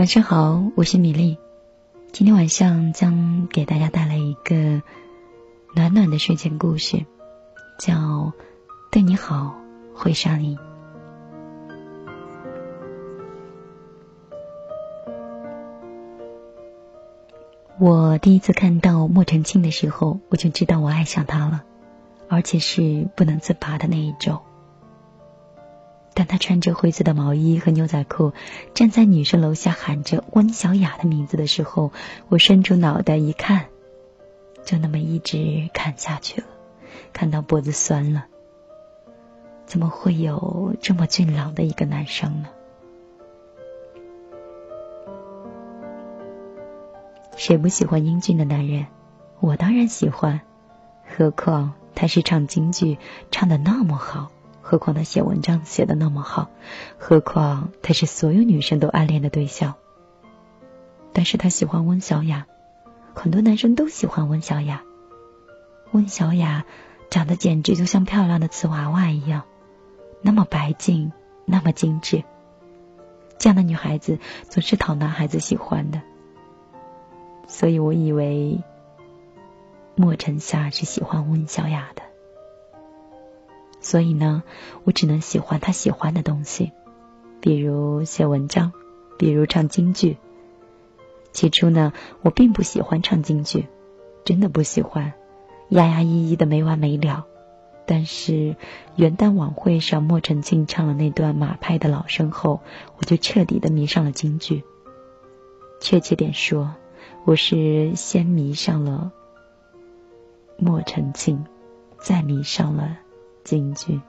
晚上好，我是米粒。今天晚上将给大家带来一个暖暖的睡前故事，叫《对你好会上瘾》。我第一次看到莫成庆的时候，我就知道我爱上他了，而且是不能自拔的那一种。当他穿着灰色的毛衣和牛仔裤，站在女生楼下喊着温小雅的名字的时候，我伸出脑袋一看，就那么一直看下去了，看到脖子酸了。怎么会有这么俊朗的一个男生呢？谁不喜欢英俊的男人？我当然喜欢，何况他是唱京剧唱的那么好。何况他写文章写的那么好，何况他是所有女生都暗恋的对象。但是他喜欢温小雅，很多男生都喜欢温小雅。温小雅长得简直就像漂亮的瓷娃娃一样，那么白净，那么精致。这样的女孩子总是讨男孩子喜欢的，所以我以为莫尘夏是喜欢温小雅的。所以呢，我只能喜欢他喜欢的东西，比如写文章，比如唱京剧。起初呢，我并不喜欢唱京剧，真的不喜欢，压压抑抑的没完没了。但是元旦晚会上莫成庆唱了那段马派的老生后，我就彻底的迷上了京剧。确切点说，我是先迷上了莫成庆，再迷上了。京剧，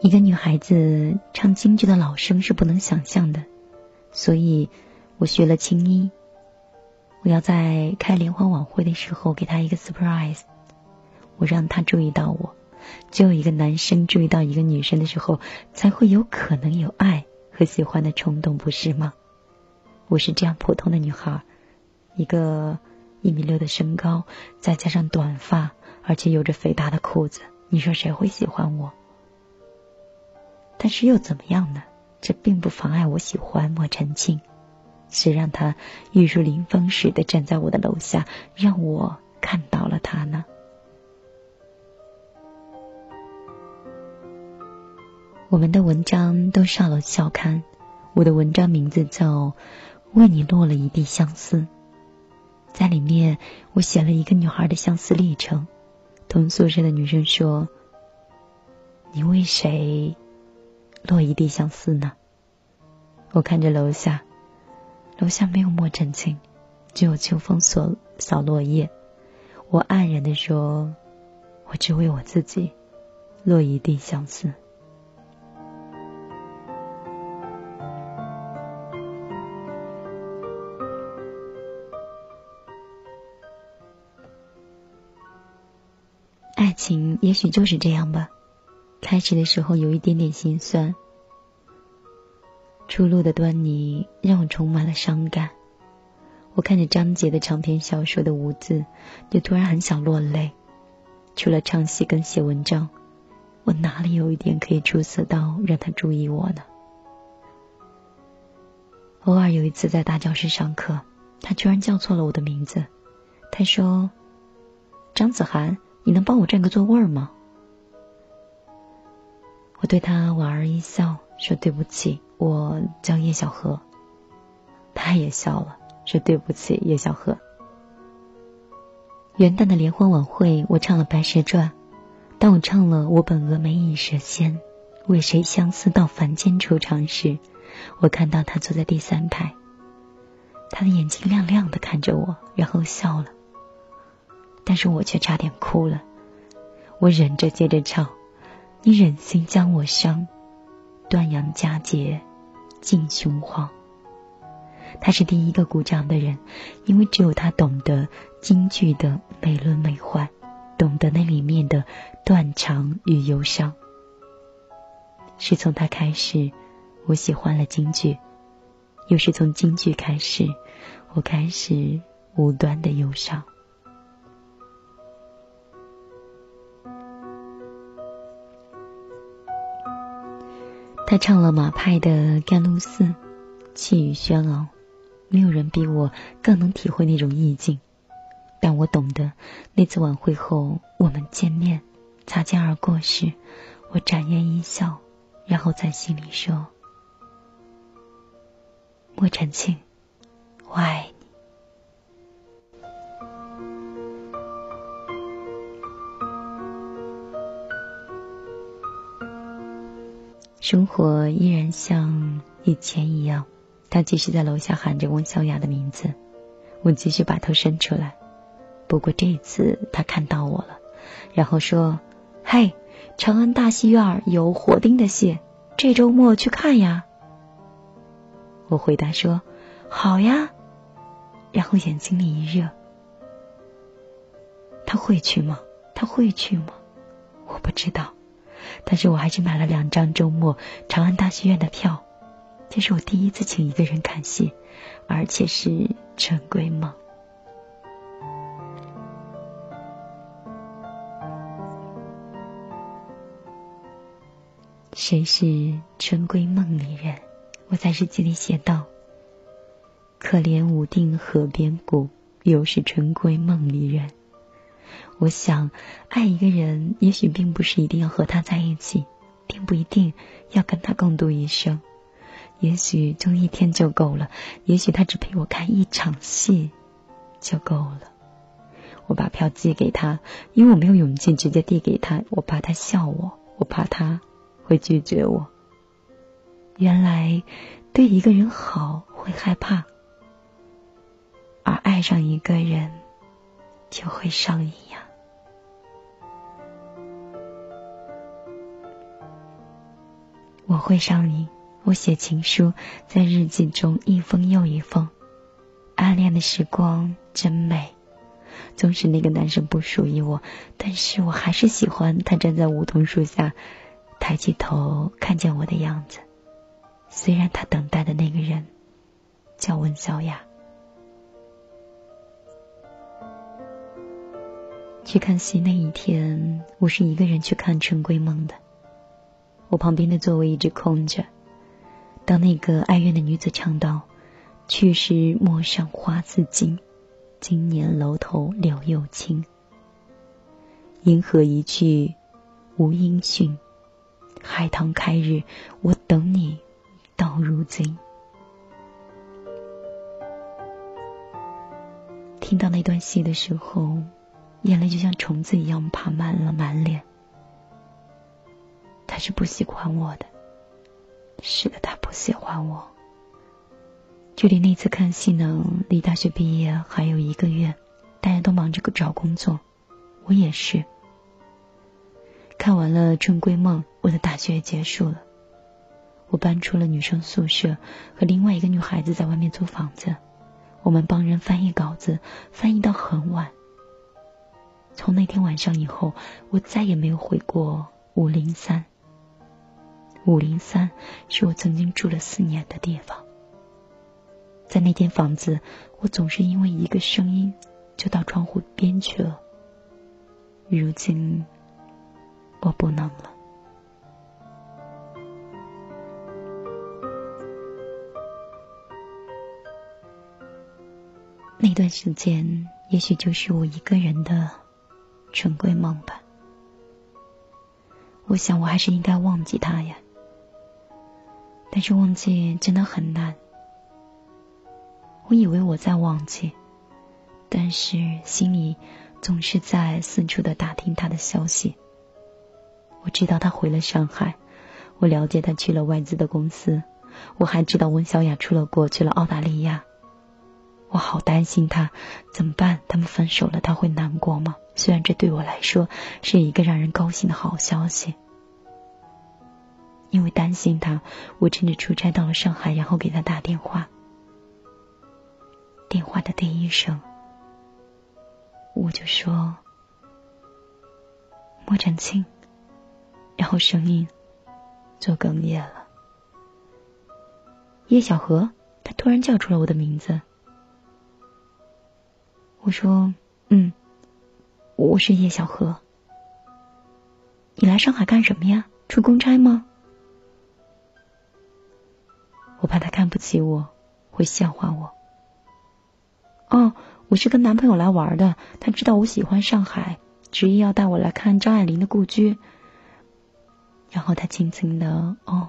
一个女孩子唱京剧的老生是不能想象的，所以我学了青衣。我要在开联欢晚会的时候给她一个 surprise，我让她注意到我。只有一个男生注意到一个女生的时候，才会有可能有爱和喜欢的冲动，不是吗？我是这样普通的女孩。一个一米六的身高，再加上短发，而且有着肥大的裤子，你说谁会喜欢我？但是又怎么样呢？这并不妨碍我喜欢莫晨庆，谁让他玉树临风似的站在我的楼下，让我看到了他呢？我们的文章都上了校刊，我的文章名字叫《为你落了一地相思》。在里面，我写了一个女孩的相思历程。同宿舍的女生说：“你为谁落一地相思呢？”我看着楼下，楼下没有莫真情，只有秋风扫扫落叶。我黯然的说：“我只为我自己落一地相思。”也许就是这样吧，开始的时候有一点点心酸，初露的端倪让我充满了伤感。我看着张杰的长篇小说的无字，就突然很想落泪。除了唱戏跟写文章，我哪里有一点可以出色到让他注意我呢？偶尔有一次在大教室上课，他居然叫错了我的名字，他说：“张子涵。”你能帮我占个座位吗？我对他莞尔一笑，说对不起，我叫叶小荷。他也笑了，说对不起，叶小荷。元旦的联欢晚会，我唱了《白蛇传》。当我唱了“我本峨眉引蛇仙，为谁相思到凡间出场”时，我看到他坐在第三排，他的眼睛亮亮的看着我，然后笑了。但是我却差点哭了，我忍着接着唱：“你忍心将我伤，断阳佳节尽雄黄。”他是第一个鼓掌的人，因为只有他懂得京剧的美轮美奂，懂得那里面的断肠与忧伤。是从他开始，我喜欢了京剧；又是从京剧开始，我开始无端的忧伤。他唱了马派的《甘露寺》，气宇轩昂，没有人比我更能体会那种意境。但我懂得，那次晚会后我们见面，擦肩而过时，我展颜一笑，然后在心里说：“莫晨庆，我爱你生活依然像以前一样，他继续在楼下喊着温小雅的名字，我继续把头伸出来。不过这次他看到我了，然后说：“嘿，长安大戏院有火丁的戏，这周末去看呀。”我回答说：“好呀。”然后眼睛里一热。他会去吗？他会去吗？我不知道。但是我还是买了两张周末长安大戏院的票，这是我第一次请一个人看戏，而且是《春闺梦》。谁是《春闺梦》里人？我在日记里写道：“可怜武定河边骨，又是春闺梦里人。”我想，爱一个人，也许并不是一定要和他在一起，并不一定要跟他共度一生，也许就一天就够了，也许他只陪我看一场戏就够了。我把票寄给他，因为我没有勇气直接递给他，我怕他笑我，我怕他会拒绝我。原来，对一个人好会害怕，而爱上一个人。就会上瘾呀！我会上瘾，我写情书，在日记中一封又一封，暗恋的时光真美。纵使那个男生不属于我，但是我还是喜欢他站在梧桐树下，抬起头看见我的样子。虽然他等待的那个人叫温小雅。去看戏那一天，我是一个人去看《春闺梦》的。我旁边的座位一直空着。当那个哀怨的女子唱到“去时陌上花似锦，今年楼头柳又青。银河一去无音讯，海棠开日我等你到如今。”听到那段戏的时候。眼泪就像虫子一样爬满了满脸。他是不喜欢我的，是的，他不喜欢我。距离那次看戏呢，离大学毕业还有一个月，大家都忙着找工作，我也是。看完了《春闺梦》，我的大学结束了。我搬出了女生宿舍，和另外一个女孩子在外面租房子，我们帮人翻译稿子，翻译到很晚。从那天晚上以后，我再也没有回过五零三。五零三是我曾经住了四年的地方。在那间房子，我总是因为一个声音就到窗户边去了。如今，我不能了。那段时间，也许就是我一个人的。春闺梦吧，我想我还是应该忘记他呀。但是忘记真的很难。我以为我在忘记，但是心里总是在四处的打听他的消息。我知道他回了上海，我了解他去了外资的公司，我还知道温小雅出了国去了澳大利亚。我好担心他，怎么办？他们分手了，他会难过吗？虽然这对我来说是一个让人高兴的好消息，因为担心他，我趁着出差到了上海，然后给他打电话。电话的第一声，我就说：“莫展清。”然后声音就哽咽了。叶小河，他突然叫出了我的名字。我说：“嗯，我是叶小河。你来上海干什么呀？出公差吗？”我怕他看不起我，会笑话我。哦，我是跟男朋友来玩的，他知道我喜欢上海，执意要带我来看张爱玲的故居。然后他轻轻的哦。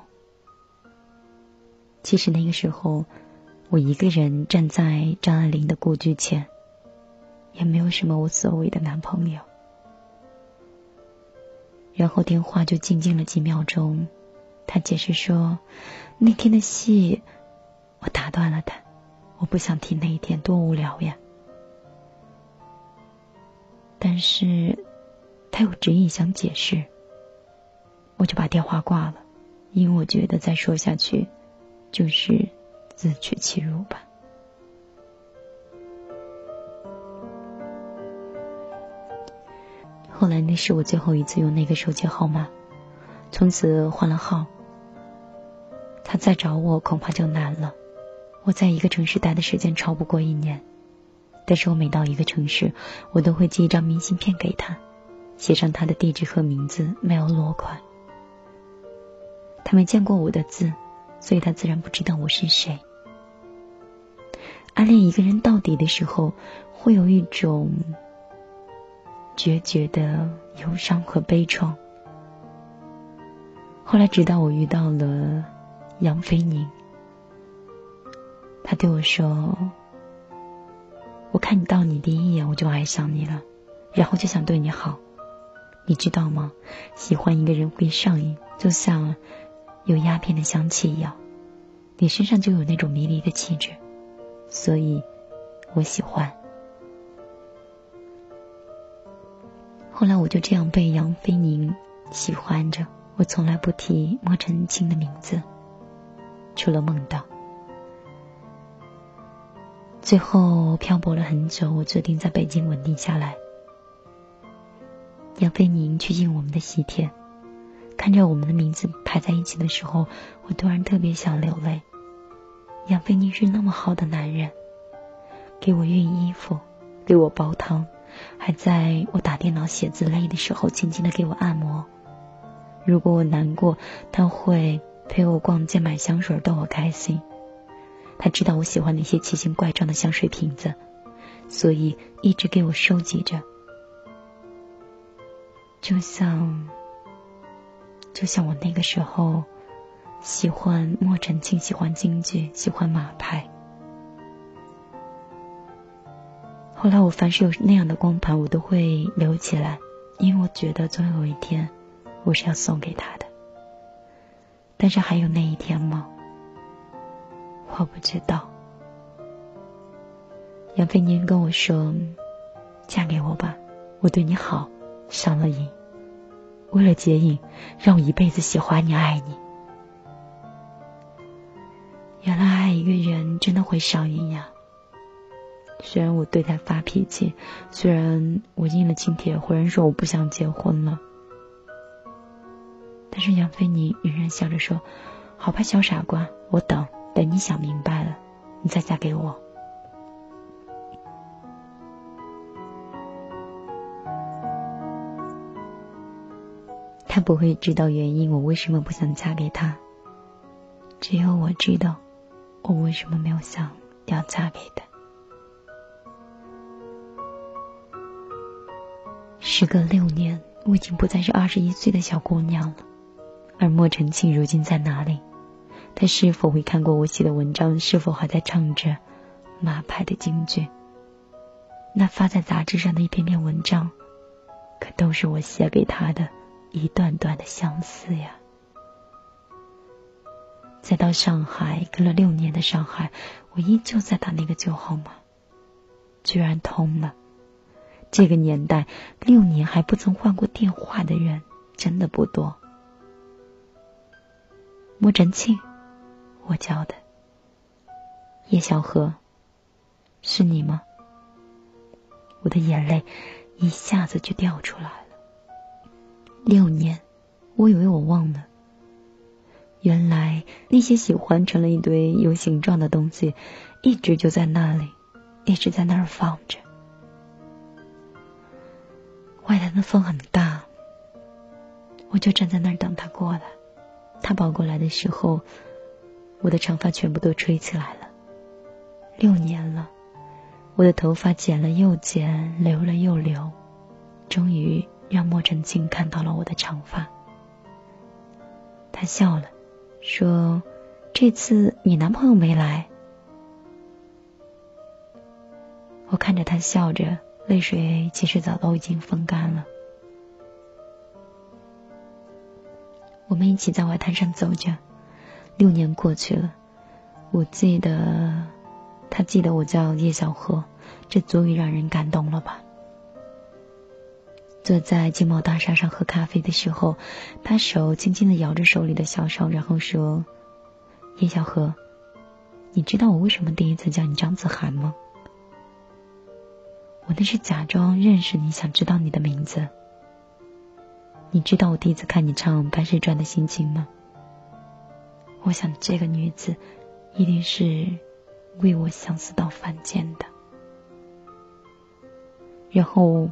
其实那个时候，我一个人站在张爱玲的故居前，也没有什么我所谓的男朋友。然后电话就静静了几秒钟，他解释说，那天的戏，我打断了他，我不想提那一天，多无聊呀。但是，他有执意想解释，我就把电话挂了，因为我觉得再说下去。就是自取其辱吧。后来那是我最后一次用那个手机号码，从此换了号。他再找我恐怕就难了。我在一个城市待的时间超不过一年，但是我每到一个城市，我都会寄一张明信片给他，写上他的地址和名字，没有落款。他没见过我的字。所以他自然不知道我是谁。暗恋一个人到底的时候，会有一种决绝的忧伤和悲怆。后来，直到我遇到了杨飞宁，他对我说：“我看你到你第一眼，我就爱上你了，然后就想对你好。你知道吗？喜欢一个人会上瘾，就像……”有鸦片的香气一样，你身上就有那种迷离的气质，所以我喜欢。后来我就这样被杨飞宁喜欢着，我从来不提莫成清的名字，除了梦到。最后漂泊了很久，我决定在北京稳定下来。杨飞宁去应我们的喜帖。看着我们的名字排在一起的时候，我突然特别想流泪。杨飞宁是那么好的男人，给我熨衣服，给我煲汤，还在我打电脑写字累的时候，轻轻的给我按摩。如果我难过，他会陪我逛街买香水逗我开心。他知道我喜欢那些奇形怪状的香水瓶子，所以一直给我收集着，就像。就像我那个时候喜欢莫尘清，喜欢京剧，喜欢马派。后来我凡是有那样的光盘，我都会留起来，因为我觉得总有一天我是要送给他的。但是还有那一天吗？我不知道。杨飞宁跟我说：“嫁给我吧，我对你好，上了瘾。”为了解瘾，让我一辈子喜欢你、爱你。原来爱一个人真的会上瘾呀！虽然我对他发脾气，虽然我印了请帖，忽然说我不想结婚了，但是杨飞宁仍然笑着说：“好吧，小傻瓜，我等，等你想明白了，你再嫁给我。”他不会知道原因，我为什么不想嫁给他。只有我知道，我为什么没有想要嫁给他。时隔六年，我已经不再是二十一岁的小姑娘了。而莫成庆如今在哪里？他是否会看过我写的文章？是否还在唱着马派的京剧？那发在杂志上的一篇篇文章，可都是我写给他的。一段段的相思呀，再到上海，隔了六年的上海，我依旧在打那个旧号码，居然通了。这个年代，六年还不曾换过电话的人真的不多。莫振庆，我叫的。叶小河，是你吗？我的眼泪一下子就掉出来了。六年，我以为我忘了。原来那些喜欢成了一堆有形状的东西，一直就在那里，一直在那儿放着。外滩的风很大，我就站在那儿等他过来。他跑过来的时候，我的长发全部都吹起来了。六年了，我的头发剪了又剪，留了又留，终于让莫成清看到了我的长发。他笑了，说：“这次你男朋友没来。”我看着他笑着，泪水其实早都已经风干了。我们一起在外滩上走着，六年过去了，我记得，他记得我叫叶小河，这足以让人感动了吧？坐在金茂大厦上喝咖啡的时候，他手轻轻的摇着手里的小手，然后说：“叶小河，你知道我为什么第一次叫你张子涵吗？我那是假装认识你，想知道你的名字。”你知道我第一次看你唱《白蛇传》的心情吗？我想这个女子一定是为我相思到凡间的。然后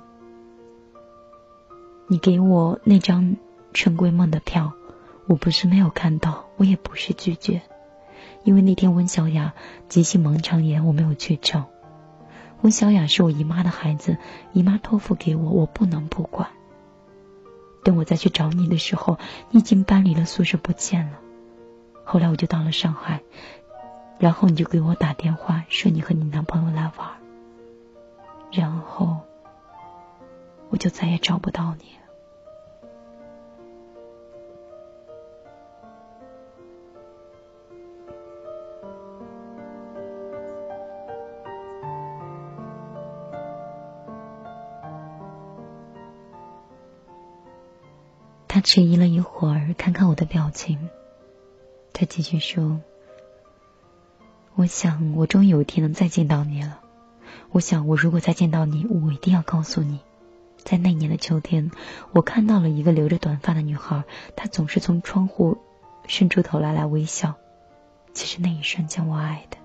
你给我那张《陈桂梦》的票，我不是没有看到，我也不是拒绝，因为那天温小雅急性盲肠炎，我没有去找。温小雅是我姨妈的孩子，姨妈托付给我，我不能不管。等我再去找你的时候，你已经搬离了宿舍不见了。后来我就到了上海，然后你就给我打电话说你和你男朋友来玩，然后我就再也找不到你。迟疑了一会儿，看看我的表情，他继续说：“我想，我终于有一天能再见到你了。我想，我如果再见到你，我一定要告诉你，在那年的秋天，我看到了一个留着短发的女孩，她总是从窗户伸出头来来微笑。其实那一瞬间，我爱的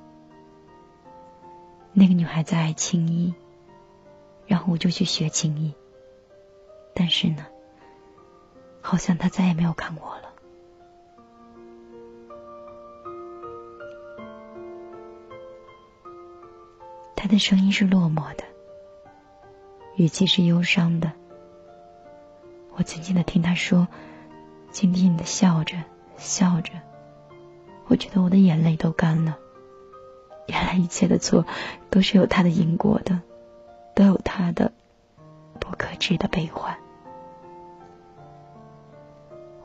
那个女孩子爱青衣，然后我就去学青衣。但是呢。”好像他再也没有看我了。他的声音是落寞的，语气是忧伤的。我静静的听他说，静静的笑着，笑着。我觉得我的眼泪都干了。原来一切的错都是有他的因果的，都有他的不可知的悲欢。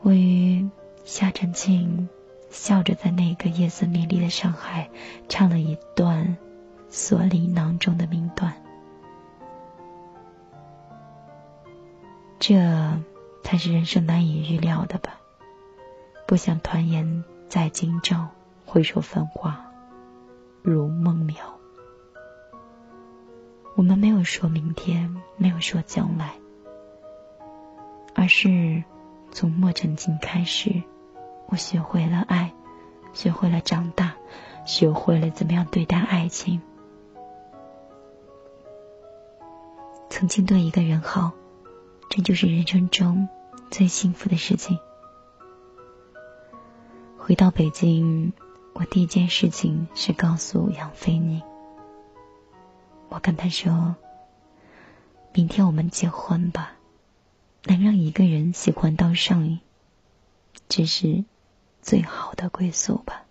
我与夏晨庆笑着在那个夜色迷离的上海唱了一段《锁里囊中的名段》，这才是人生难以预料的吧？不想团圆在今朝，回首繁华如梦渺。我们没有说明天，没有说将来，而是。从莫成金开始，我学会了爱，学会了长大，学会了怎么样对待爱情。曾经对一个人好，这就是人生中最幸福的事情。回到北京，我第一件事情是告诉杨飞宁，我跟他说：“明天我们结婚吧。”能让一个人喜欢到上瘾，这是最好的归宿吧。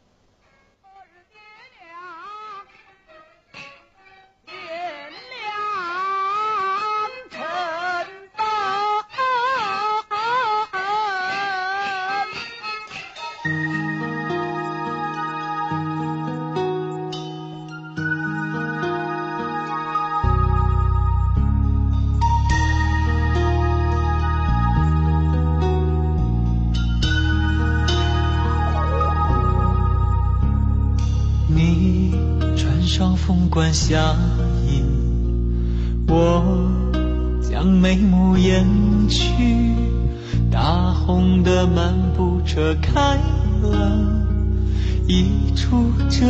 一出折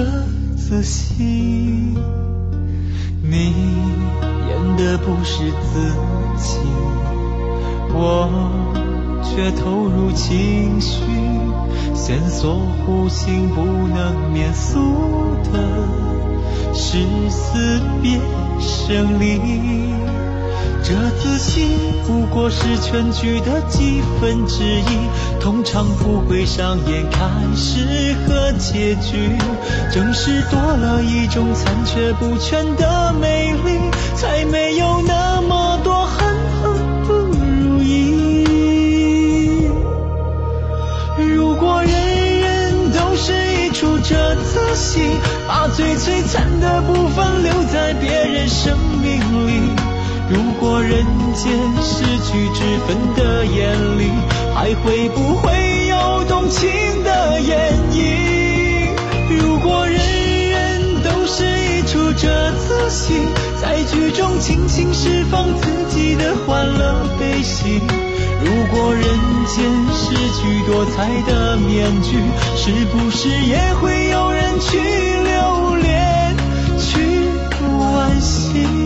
子戏。你演的不是自己，我却投入情绪，线索弧形不能免俗的是死别生离。这自信不过是全剧的几分之一，通常不会上演开始和结局。正是多了一种残缺不全的美丽，才没有那么多恨和不如意。如果人人都是一出这次戏，把最璀璨的部分留在别人生命里。间失去之分的眼里，还会不会有动情的演绎？如果人人都是一出这次戏，在剧中尽情释放自己的欢乐悲喜。如果人间失去多彩的面具，是不是也会有人去留恋，去惋惜？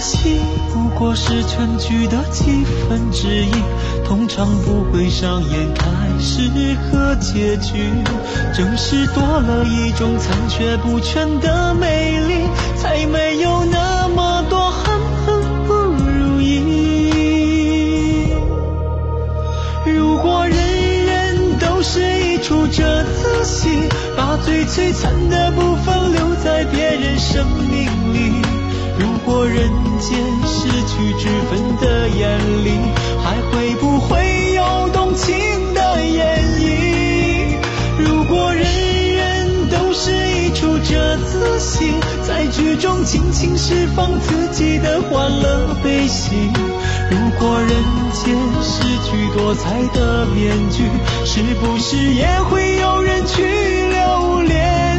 戏不过是全剧的几分之一，通常不会上演开始和结局。正是多了一种残缺不全的美丽，才没有那么多恨恨不如意。如果人人都是一出这次戏，把最璀璨的部分留在别人生命里。如果人间失去之分的眼里，还会不会有动情的演绎？如果人人都是一出这次戏，在剧中尽情释放自己的欢乐悲喜。如果人间失去多彩的面具，是不是也会有人去留恋，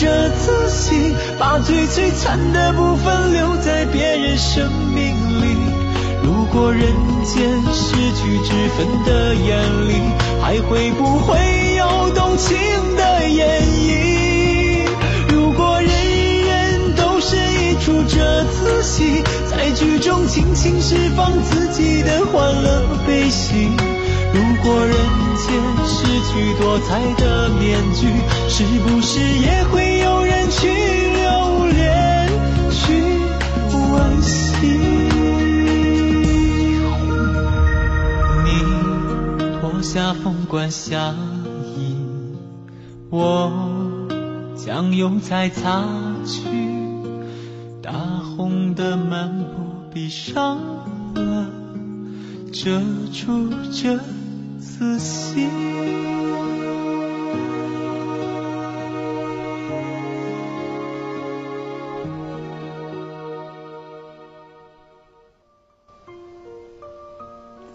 这次戏，把最璀璨的部分留在别人生命里。如果人间失去之分的眼里，还会不会有动情的演绎？如果人人都是一出这次戏，在剧中尽情释放自己的欢乐悲喜。如果人去多彩的面具，是不是也会有人去留恋，去惋惜？你脱下凤冠霞衣，我将油彩擦去，大红的幔布闭上了，遮住这。仔细。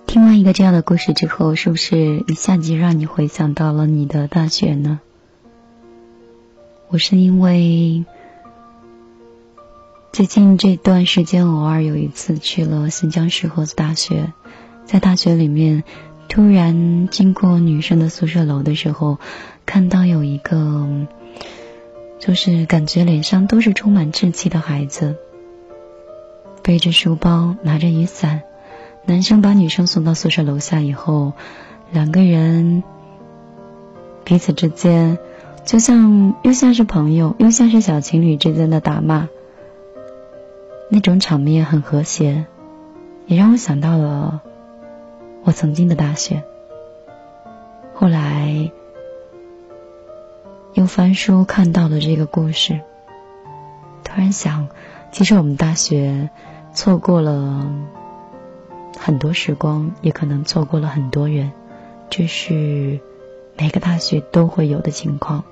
听完一个这样的故事之后，是不是一下就让你回想到了你的大学呢？我是因为最近这段时间，偶尔有一次去了新疆石河子大学，在大学里面。突然经过女生的宿舍楼的时候，看到有一个，就是感觉脸上都是充满稚气的孩子，背着书包，拿着雨伞。男生把女生送到宿舍楼下以后，两个人彼此之间，就像又像是朋友，又像是小情侣之间的打骂。那种场面很和谐，也让我想到了。我曾经的大学，后来又翻书看到了这个故事，突然想，其实我们大学错过了很多时光，也可能错过了很多人，这是每个大学都会有的情况。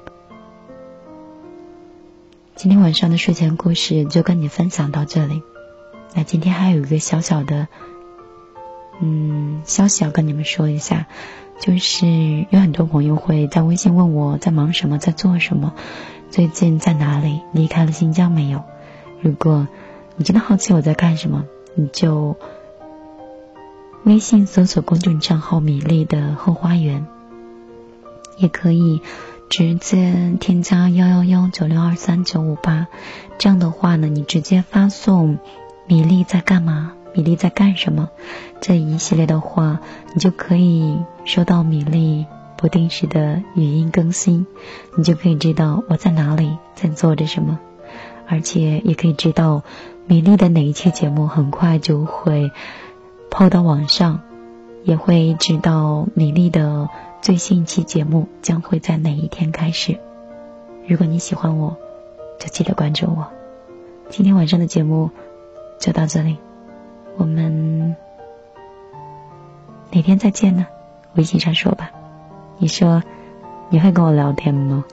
今天晚上的睡前故事就跟你分享到这里。那今天还有一个小小的，嗯，消息要跟你们说一下，就是有很多朋友会在微信问我在忙什么，在做什么，最近在哪里，离开了新疆没有？如果你真的好奇我在干什么，你就微信搜索公众账号“米粒的后花园”，也可以。直接添加幺幺幺九六二三九五八，这样的话呢，你直接发送“米粒在干嘛”“米粒在干什么”这一系列的话，你就可以收到米粒不定时的语音更新，你就可以知道我在哪里，在做着什么，而且也可以知道米粒的哪一期节目很快就会抛到网上，也会知道米粒的。最新一期节目将会在哪一天开始？如果你喜欢我，就记得关注我。今天晚上的节目就到这里，我们哪天再见呢？微信上说吧。你说你会跟我聊天吗？